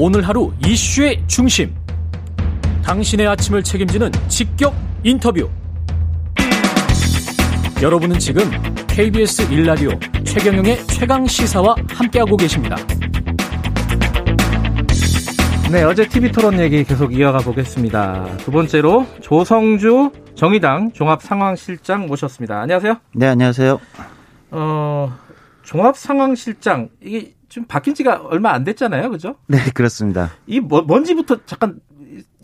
오늘 하루 이슈의 중심. 당신의 아침을 책임지는 직격 인터뷰. 여러분은 지금 KBS 일라디오 최경영의 최강 시사와 함께하고 계십니다. 네, 어제 TV 토론 얘기 계속 이어가 보겠습니다. 두 번째로 조성주 정의당 종합상황실장 모셨습니다. 안녕하세요. 네, 안녕하세요. 어, 종합상황실장 이게 지금 바뀐 지가 얼마 안 됐잖아요, 그죠? 네, 그렇습니다. 이 뭐, 뭔지부터 잠깐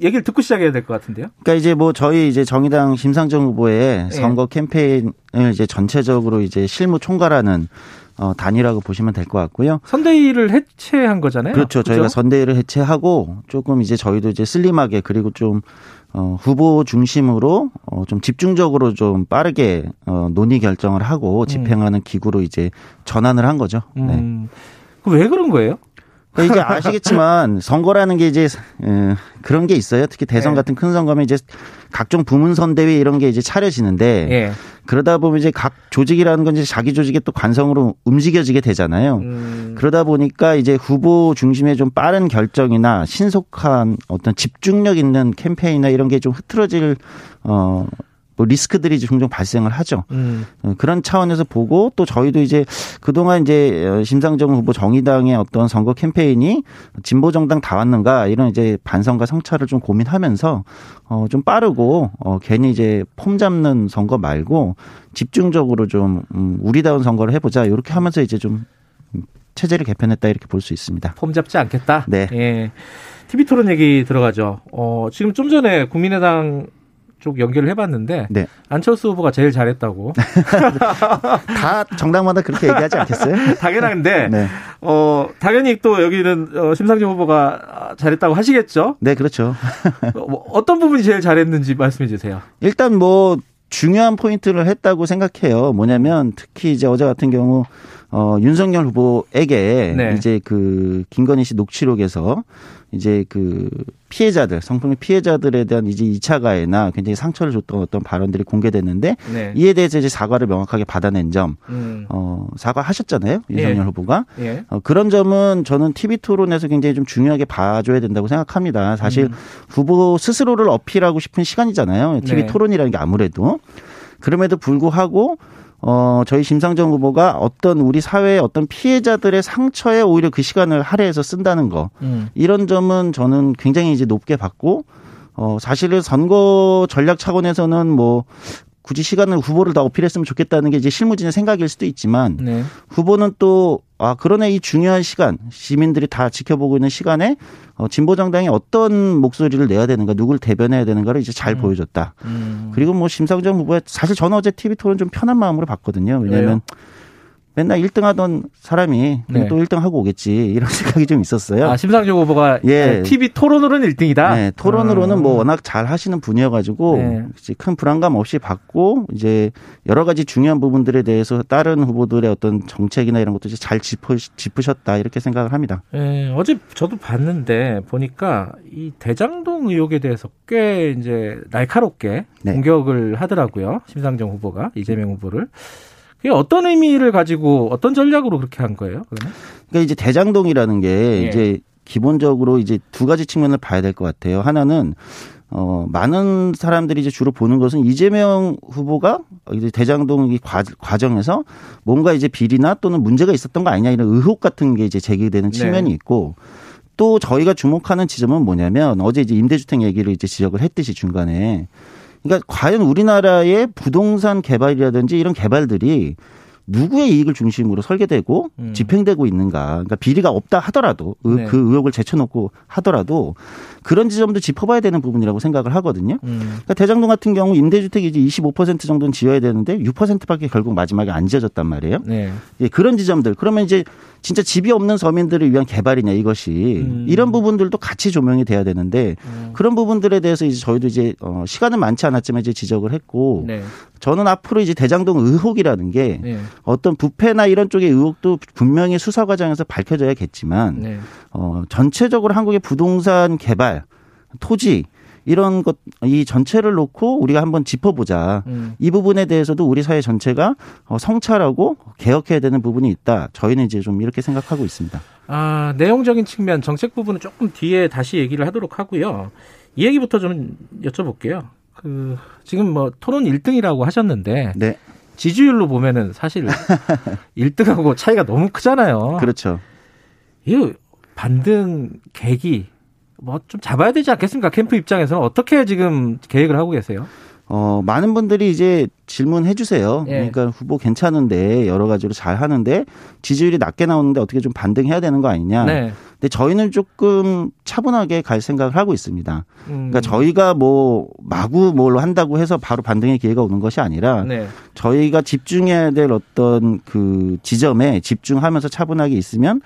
얘기를 듣고 시작해야 될 것 같은데요. 그러니까 이제 뭐 저희 이제 정의당 심상정 후보의 예. 선거 캠페인을 이제 전체적으로 이제 실무 총괄하는 어, 단위라고 보시면 될 것 같고요. 선대위를 해체한 거잖아요. 그렇죠. 그죠? 저희가 선대위를 해체하고 조금 이제 저희도 이제 슬림하게 그리고 좀 어, 후보 중심으로 어, 좀 집중적으로 좀 빠르게 어, 논의 결정을 하고 집행하는 기구로 이제 전환을 한 거죠. 네. 음, 그 왜 그런 거예요? 그러니까 이게 아시겠지만 선거라는 게 이제 에, 그런 게 있어요. 특히 대선 네. 같은 큰 선거면 이제 각종 부문 선대위 이런 게 이제 차려지는데 예. 그러다 보면 이제 각 조직이라는 건 이제 자기 조직의 또 관성으로 움직여지게 되잖아요. 음, 그러다 보니까 이제 후보 중심의 좀 빠른 결정이나 신속한 어떤 집중력 있는 캠페인이나 이런 게 좀 흐트러질 어. 뭐 리스크들이 종종 발생을 하죠. 음, 어, 그런 차원에서 보고 또 저희도 이제 그동안 이제 어, 심상정 후보 정의당의 어떤 선거 캠페인이 진보 정당 다 왔는가 이런 이제 반성과 성찰을 좀 고민하면서 어좀 빠르고 어 괜히 이제 폼 잡는 선거 말고 집중적으로 좀 음, 우리다운 선거를 해 보자 이렇게 하면서 이제 좀 음, 체제를 개편했다 이렇게 볼 수 있습니다. 폼 잡지 않겠다. 네. 예. TV 토론 얘기 들어가죠. 어, 지금 좀 전에 국민의당 쪽 연결을 해봤는데 네. 안철수 후보가 제일 잘했다고. 다 정당마다 그렇게 얘기하지 않겠어요? 당연한데 네. 어 당연히 또 여기는 어, 심상정 후보가 잘했다고 하시겠죠. 네, 그렇죠. 어, 뭐 어떤 부분이 제일 잘했는지 말씀해 주세요. 일단 뭐 중요한 포인트를 했다고 생각해요. 뭐냐면 특히 이제 어제 같은 경우 어 윤석열 후보에게 네. 이제 그 김건희 씨 녹취록에서 이제 그 피해자들 성폭력 피해자들에 대한 이제 2차 가해나 굉장히 상처를 줬던 어떤 발언들이 공개됐는데 네. 이에 대해서 이제 사과를 명확하게 받아낸 점, 음. 어, 사과하셨잖아요. 윤석열 예. 후보가. 예. 어, 그런 점은 저는 TV 토론에서 굉장히 좀 중요하게 봐줘야 된다고 생각합니다. 사실 음. 후보 스스로를 어필하고 싶은 시간이잖아요. TV 네. 토론이라는 게 아무래도. 그럼에도 불구하고 어, 저희 심상정 후보가 어떤 우리 사회의 어떤 피해자들의 상처에 오히려 그 시간을 할애해서 쓴다는 거. 음. 이런 점은 저는 굉장히 이제 높게 봤고, 어, 사실은 선거 전략 차원에서는 뭐, 굳이 시간을 후보를 다 어필했으면 좋겠다는 게 이제 실무진의 생각일 수도 있지만, 네. 후보는 또, 아, 그러네, 이 중요한 시간, 시민들이 다 지켜보고 있는 시간에, 어, 진보 정당이 어떤 목소리를 내야 되는가, 누굴 대변해야 되는가를 이제 잘 보여줬다. 음. 그리고 뭐, 심상정 후보의, 사실 저는 어제 TV 토론 좀 편한 마음으로 봤거든요. 왜냐면, 왜요? 맨날 1등 하던 사람이 네. 또 1등 하고 오겠지. 이런 생각이 좀 있었어요. 아, 심상정 후보가 예. TV 토론으로는 1등이다. 네, 토론으로는 뭐 워낙 잘 하시는 분이어가지고 네. 큰 불안감 없이 받고 이제 여러 가지 중요한 부분들에 대해서 다른 후보들의 어떤 정책이나 이런 것도 잘 짚으, 짚으셨다 이렇게 생각을 합니다. 예, 어제 저도 봤는데 보니까 이 대장동 의혹에 대해서 꽤 이제 날카롭게 네. 공격을 하더라고요. 심상정 후보가 이재명 후보를. 그게 어떤 의미를 가지고 어떤 전략으로 그렇게 한 거예요? 그러면? 그러니까 이제 대장동이라는 게 예. 이제 기본적으로 이제 두 가지 측면을 봐야 될 것 같아요. 하나는 어 많은 사람들이 이제 주로 보는 것은 이재명 후보가 이제 대장동 이 과- 과정에서 뭔가 이제 비리나 또는 문제가 있었던 거 아니냐 이런 의혹 같은 게 이제 제기되는 네. 측면이 있고 또 저희가 주목하는 지점은 뭐냐면 어제 이제 임대주택 얘기를 이제 지적을 했듯이 중간에 그러니까 과연 우리나라의 부동산 개발이라든지 이런 개발들이 누구의 이익을 중심으로 설계되고 음. 집행되고 있는가. 그러니까 비리가 없다 하더라도 의- 네. 그 의혹을 제쳐놓고 하더라도 그런 지점도 짚어봐야 되는 부분이라고 생각을 하거든요. 음. 그러니까 대장동 같은 경우 임대주택이 이제 25% 정도는 지어야 되는데 6%밖에 결국 마지막에 안 지어졌단 말이에요. 네. 예, 그런 지점들. 그러면 이제 진짜 집이 없는 서민들을 위한 개발이냐 이것이 음. 이런 부분들도 같이 조명이 돼야 되는데 음. 그런 부분들에 대해서 이제 저희도 이제 어 시간은 많지 않았지만 이제 지적을 했고 네. 저는 앞으로 이제 대장동 의혹이라는 게 네. 어떤 부패나 이런 쪽의 의혹도 분명히 수사 과정에서 밝혀져야겠지만 네. 어 전체적으로 한국의 부동산 개발, 토지 이런 것 이 전체를 놓고 우리가 한번 짚어보자. 음. 이 부분에 대해서도 우리 사회 전체가 어, 성찰하고 개혁해야 되는 부분이 있다. 저희는 이제 좀 이렇게 생각하고 있습니다. 아 내용적인 측면 정책 부분은 조금 뒤에 다시 얘기를 하도록 하고요. 이 얘기부터 좀 여쭤볼게요. 그 지금 뭐 토론 1등이라고 하셨는데 네. 지지율로 보면은 사실 1등하고 차이가 너무 크잖아요. 그렇죠. 이 반등 계기 뭐 좀 잡아야 되지 않겠습니까? 캠프 입장에서는 어떻게 지금 계획을 하고 계세요? 어, 많은 분들이 이제 질문해 주세요. 예. 그러니까 후보 괜찮은데 여러 가지로 잘 하는데 지지율이 낮게 나오는데 어떻게 좀 반등해야 되는 거 아니냐. 네. 근데 저희는 조금 차분하게 갈 생각을 하고 있습니다. 음. 그러니까 저희가 뭐 마구 뭘 한다고 해서 바로 반등의 기회가 오는 것이 아니라 네. 저희가 집중해야 될 어떤 그 지점에 집중하면서 차분하게 있으면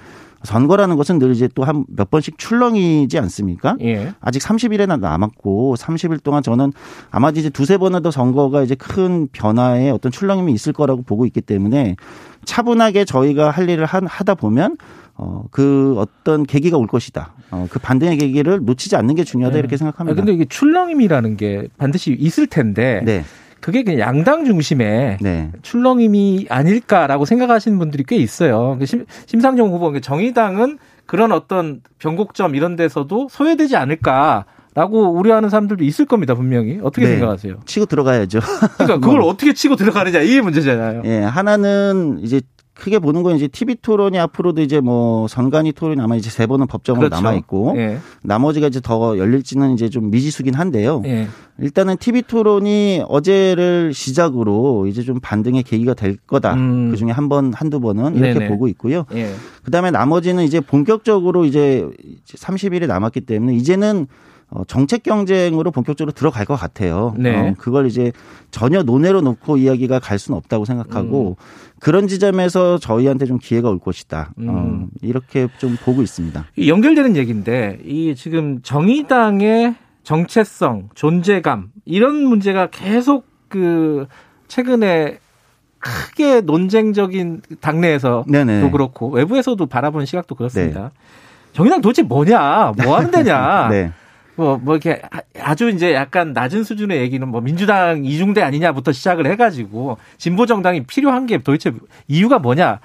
선거라는 것은 늘 이제 또 한 몇 번씩 출렁이지 않습니까? 예. 아직 30일에나 남았고 30일 동안 저는 아마 이제 두세 번은 더 선거가 이제 큰 변화의 어떤 출렁임이 있을 거라고 보고 있기 때문에 차분하게 저희가 할 일을 하다 보면 어, 그 어떤 계기가 올 것이다. 어, 그 반등의 계기를 놓치지 않는 게 중요하다 네. 이렇게 생각합니다. 아, 근데 이게 출렁임이라는 게 반드시 있을 텐데 네. 그게 그냥 양당 중심의 네. 출렁임이 아닐까라고 생각하시는 분들이 꽤 있어요. 그 심, 심상정 후보, 그 정의당은 그런 어떤 변곡점 이런 데서도 소외되지 않을까. 라고 우려하는 사람들도 있을 겁니다, 분명히. 어떻게 네. 생각하세요? 치고 들어가야죠. 그러니까 그걸 뭐. 어떻게 치고 들어가느냐, 이게 문제잖아요. 예, 하나는 이제 크게 보는 건 이제 TV 토론이 앞으로도 이제 뭐 선관위 토론이 아마 이제 세 번은 법정으로 그렇죠. 남아 있고 예. 나머지가 이제 더 열릴지는 이제 좀 미지수긴 한데요. 예. 일단은 TV 토론이 어제를 시작으로 이제 좀 반등의 계기가 될 거다. 음. 그 중에 한 번, 한두 번은 이렇게 네네. 보고 있고요. 예. 그 다음에 나머지는 이제 본격적으로 이제 30일이 남았기 때문에 이제는 어, 정책 경쟁으로 본격적으로 들어갈 것 같아요. 네. 어, 그걸 이제 전혀 논외로 놓고 이야기가 갈 수는 없다고 생각하고 음. 그런 지점에서 저희한테 좀 기회가 올 것이다. 어, 음. 어, 이렇게 좀 보고 있습니다. 연결되는 얘기인데 이 지금 정의당의 정체성, 존재감 이런 문제가 계속 그 최근에 크게 논쟁적인 당내에서도 네네. 그렇고 외부에서도 바라보는 시각도 그렇습니다. 네. 정의당 도대체 뭐냐, 뭐 하는 데냐. 네. 뭐, 뭐 이렇게 아주 이제 약간 낮은 수준의 얘기는 뭐 민주당 이중대 아니냐부터 시작을 해가지고 진보 정당이 필요한 게 도대체 이유가 뭐냐.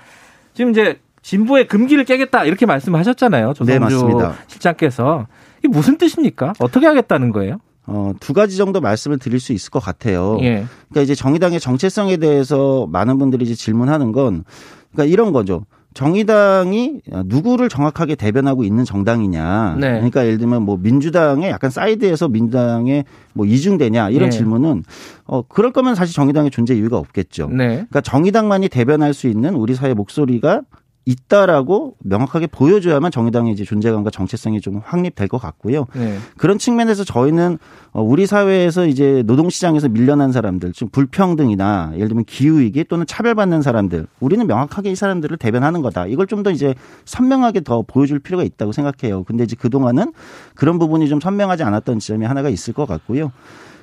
지금 이제 진보의 금기를 깨겠다 이렇게 말씀하셨잖아요. 조성주 네, 실장께서 이게 무슨 뜻입니까? 어떻게 하겠다는 거예요? 어, 두 가지 정도 말씀을 드릴 수 있을 것 같아요. 예. 그러니까 이제 정의당의 정체성에 대해서 많은 분들이 이제 질문하는 건 그러니까 이런 거죠. 정의당이 누구를 정확하게 대변하고 있는 정당이냐. 네. 그러니까 예를 들면 뭐 민주당의 약간 사이드에서 민주당의 뭐 이중대냐 이런 네. 질문은 어 그럴 거면 사실 정의당의 존재 이유가 없겠죠. 네. 그러니까 정의당만이 대변할 수 있는 우리 사회 목소리가 있다라고 명확하게 보여줘야만 정의당의 이제 존재감과 정체성이 좀 확립될 것 같고요. 네. 그런 측면에서 저희는 어, 우리 사회에서 이제 노동시장에서 밀려난 사람들, 좀 불평등이나 예를 들면 기후위기 또는 차별받는 사람들, 우리는 명확하게 이 사람들을 대변하는 거다. 이걸 좀 더 이제 선명하게 더 보여줄 필요가 있다고 생각해요. 근데 이제 그동안은 그런 부분이 좀 선명하지 않았던 지점이 하나가 있을 것 같고요.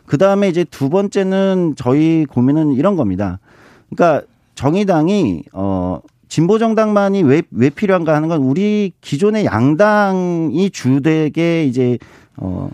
그 다음에 이제 두 번째는 저희 고민은 이런 겁니다. 그러니까 정의당이 어 진보 정당만이 왜, 왜 필요한가 하는 건 우리 기존의 양당이 주되게 이제 어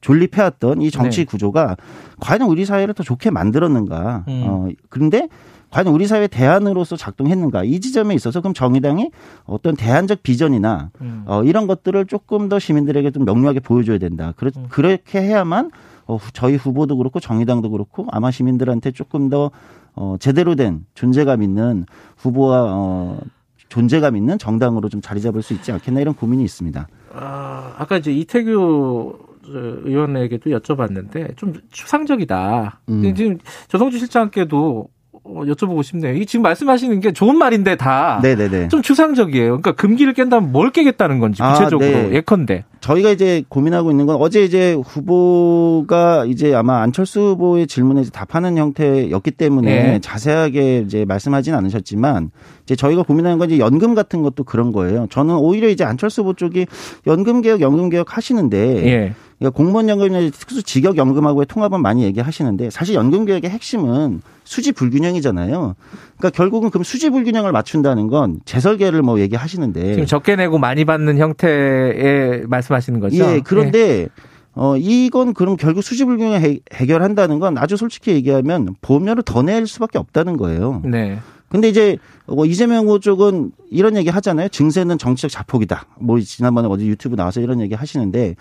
존립해왔던 이 정치 네. 구조가 과연 우리 사회를 더 좋게 만들었는가. 음. 어 그런데 과연 우리 사회 대안으로서 작동했는가 이 지점에 있어서 그럼 정의당이 어떤 대안적 비전이나 음. 어, 이런 것들을 조금 더 시민들에게 좀 명료하게 보여줘야 된다. 그렇, 음. 그렇게 해야만 어, 저희 후보도 그렇고 정의당도 그렇고 아마 시민들한테 조금 더 어, 제대로 된 존재감 있는 후보와 어, 존재감 있는 정당으로 좀 자리 잡을 수 있지 않겠나 이런 고민이 있습니다. 아, 아까 이제 이태규 의원에게도 여쭤봤는데 좀 추상적이다. 음. 지금 조성주 실장께도 어, 여쭤보고 싶네요. 이 지금 말씀하시는 게 좋은 말인데 다 좀 추상적이에요. 그러니까 금기를 깬다면 뭘 깨겠다는 건지 아, 구체적으로 아, 네. 예컨대. 저희가 이제 고민하고 있는 건 어제 이제 후보가 이제 아마 안철수 후보의 질문에 답하는 형태였기 때문에 네. 자세하게 이제 말씀하지는 않으셨지만 이제 저희가 고민하는 건 이제 연금 같은 것도 그런 거예요. 저는 오히려 이제 안철수 후보 쪽이 연금 개혁, 연금 개혁 하시는데 네. 그러니까 공무원 연금이나 특수 직역 연금하고의 통합은 많이 얘기하시는데 사실 연금 개혁의 핵심은 수지 불균형이잖아요. 그러니까 결국은 그럼 수지 불균형을 맞춘다는 건 재설계를 뭐 얘기하시는데 지금 적게 내고 많이 받는 형태의 말씀하시는 거죠. 예. 그런데 예. 어, 이건 그럼 결국 수지불균형 해, 해결한다는 건 아주 솔직히 얘기하면 보험료를 더 낼 수밖에 없다는 거예요. 네. 근데 이제 뭐 이재명 후보 쪽은 이런 얘기 하잖아요. 증세는 정치적 자폭이다. 뭐 지난번에 어디 유튜브 나와서 이런 얘기 하시는데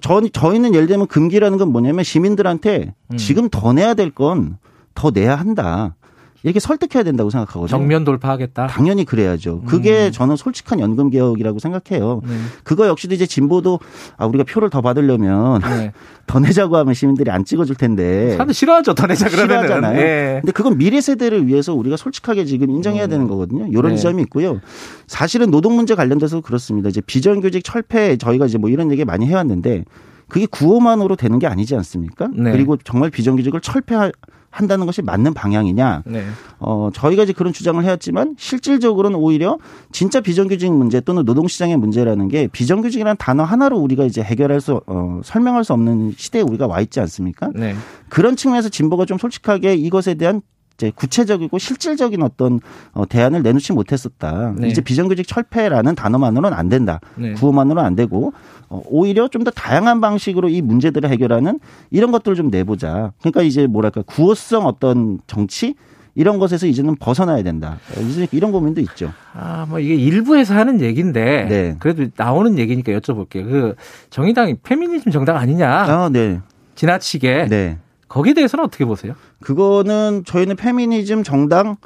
저, 저희는 예를 들면 금기라는 건 뭐냐면 시민들한테 음. 지금 더 내야 될 건 더 내야 한다. 이렇게 설득해야 된다고 생각하거든요. 정면 돌파하겠다. 당연히 그래야죠. 그게 음. 저는 솔직한 연금 개혁이라고 생각해요. 네. 그거 역시도 이제 진보도 아 우리가 표를 더 받으려면 네. 더 내자고 하면 시민들이 안 찍어줄 텐데. 사람들 싫어하죠. 더 내자 그러면. 싫어하잖아요. 네. 근데 그건 미래 세대를 위해서 우리가 솔직하게 지금 인정해야 음. 되는 거거든요. 이런 네. 지점이 있고요. 사실은 노동 문제 관련돼서 그렇습니다. 이제 비정규직 철폐 저희가 이제 뭐 이런 얘기 많이 해왔는데 그게 구호만으로 되는 게 아니지 않습니까? 네. 그리고 정말 비정규직을 철폐할 한다는 것이 맞는 방향이냐. 네. 어, 저희가 이제 그런 주장을 해왔지만 실질적으로는 오히려 진짜 비정규직 문제 또는 노동시장의 문제라는 게 비정규직이라는 단어 하나로 우리가 이제 해결할 수, 어, 설명할 수 없는 시대에 우리가 와 있지 않습니까? 네. 그런 측면에서 진보가 좀 솔직하게 이것에 대한 이제 구체적이고 실질적인 어떤 어, 대안을 내놓지 못했었다. 네. 이제 비정규직 철폐라는 단어만으로는 안 된다. 네. 구호만으로는 안 되고 어, 오히려 좀 더 다양한 방식으로 이 문제들을 해결하는 이런 것들을 좀 내보자. 그러니까 이제 뭐랄까 구호성 어떤 정치 이런 것에서 이제는 벗어나야 된다. 이런 고민도 있죠. 아, 뭐 이게 일부에서 하는 얘기인데 네. 그래도 나오는 얘기니까 여쭤볼게요. 그 정의당이 페미니즘 정당 아니냐? 아, 네. 지나치게. 네. 거기에 대해서는 어떻게 보세요? 그거는 저희는 페미니즘 정당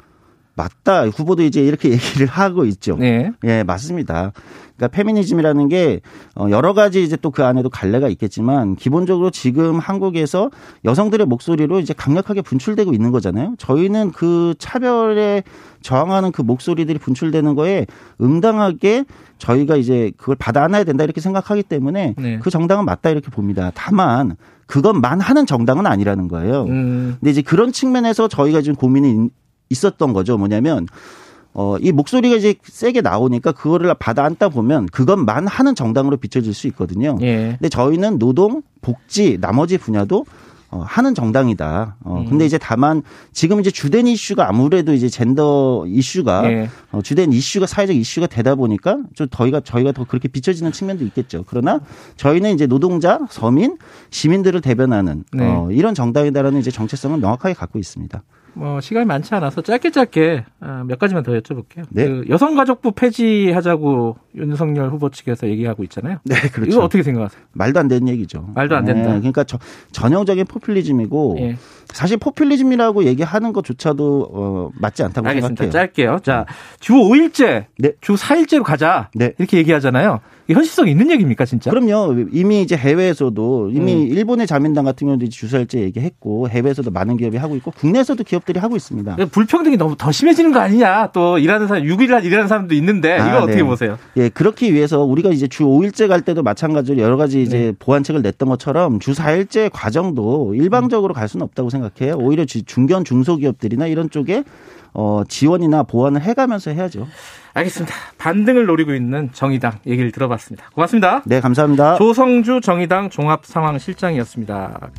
맞다. 후보도 이제 이렇게 얘기를 하고 있죠. 네. 예, 맞습니다. 그러니까 페미니즘이라는 게 어, 여러 가지 이제 또 그 안에도 갈래가 있겠지만 기본적으로 지금 한국에서 여성들의 목소리로 이제 강력하게 분출되고 있는 거잖아요. 저희는 그 차별에 저항하는 그 목소리들이 분출되는 거에 응당하게 저희가 이제 그걸 받아 안아야 된다 이렇게 생각하기 때문에 네. 그 정당은 맞다 이렇게 봅니다. 다만 그것만 하는 정당은 아니라는 거예요. 음. 근데 이제 그런 측면에서 저희가 지금 고민이 있었던 거죠. 뭐냐면 어, 이 목소리가 이제 세게 나오니까 그거를 받아 안다 보면 그것만 하는 정당으로 비춰질 수 있거든요. 예. 근데 저희는 노동, 복지, 나머지 분야도 어, 하는 정당이다. 어, 음. 근데 이제 다만 지금 이제 주된 이슈가 아무래도 이제 젠더 이슈가 예. 어, 주된 이슈가 사회적 이슈가 되다 보니까 좀 저희가 저희가 더 그렇게 비춰지는 측면도 있겠죠. 그러나 저희는 이제 노동자, 서민, 시민들을 대변하는 네. 어, 이런 정당이다라는 이제 정체성을 명확하게 갖고 있습니다. 뭐 시간이 많지 않아서 짧게 짧게 아, 몇 가지만 더 여쭤볼게요. 네. 그 여성가족부 폐지하자고 윤석열 후보 측에서 얘기하고 있잖아요. 네, 그렇죠. 이거 어떻게 생각하세요? 말도 안 되는 얘기죠. 말도 안 된다. 네, 그러니까 저, 전형적인 포퓰리즘이고 예. 사실 포퓰리즘이라고 얘기하는 것조차도 어, 맞지 않다고 알겠습니다. 생각해요. 짧게요. 자, 주 5일제, 네. 주 4일제로 가자. 네. 이렇게 얘기하잖아요. 현실성 있는 얘기입니까, 진짜? 그럼요. 이미 이제 해외에서도 이미 음. 일본의 자민당 같은 경우도 주사일제 얘기했고 해외에서도 많은 기업이 하고 있고 국내에서도 기업들이 하고 있습니다. 불평등이 너무 더 심해지는 거 아니냐? 또 일하는 사람 6일 일하는 사람도 있는데 아, 이거 어떻게 네. 보세요? 예, 그렇기 위해서 우리가 이제 주 5일제 갈 때도 마찬가지로 여러 가지 이제 네. 보완책을 냈던 것처럼 주 4일제 과정도 일방적으로 갈 수는 없다고 생각해요. 오히려 중견 중소기업들이나 이런 쪽에 어, 지원이나 보완을 해가면서 해야죠. 알겠습니다. 반등을 노리고 있는 정의당 얘기를 들어봤습니다. 고맙습니다. 네, 감사합니다. 조성주 정의당 종합상황실장이었습니다.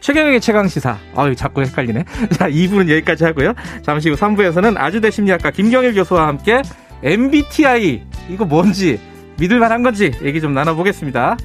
최경영의 최강시사. 아유, 자꾸 헷갈리네. 자, 2부는 여기까지 하고요. 잠시 후 3부에서는 아주대 심리학과 김경일 교수와 함께 MBTI, 이거 뭔지, 믿을 만한 건지 얘기 좀 나눠보겠습니다.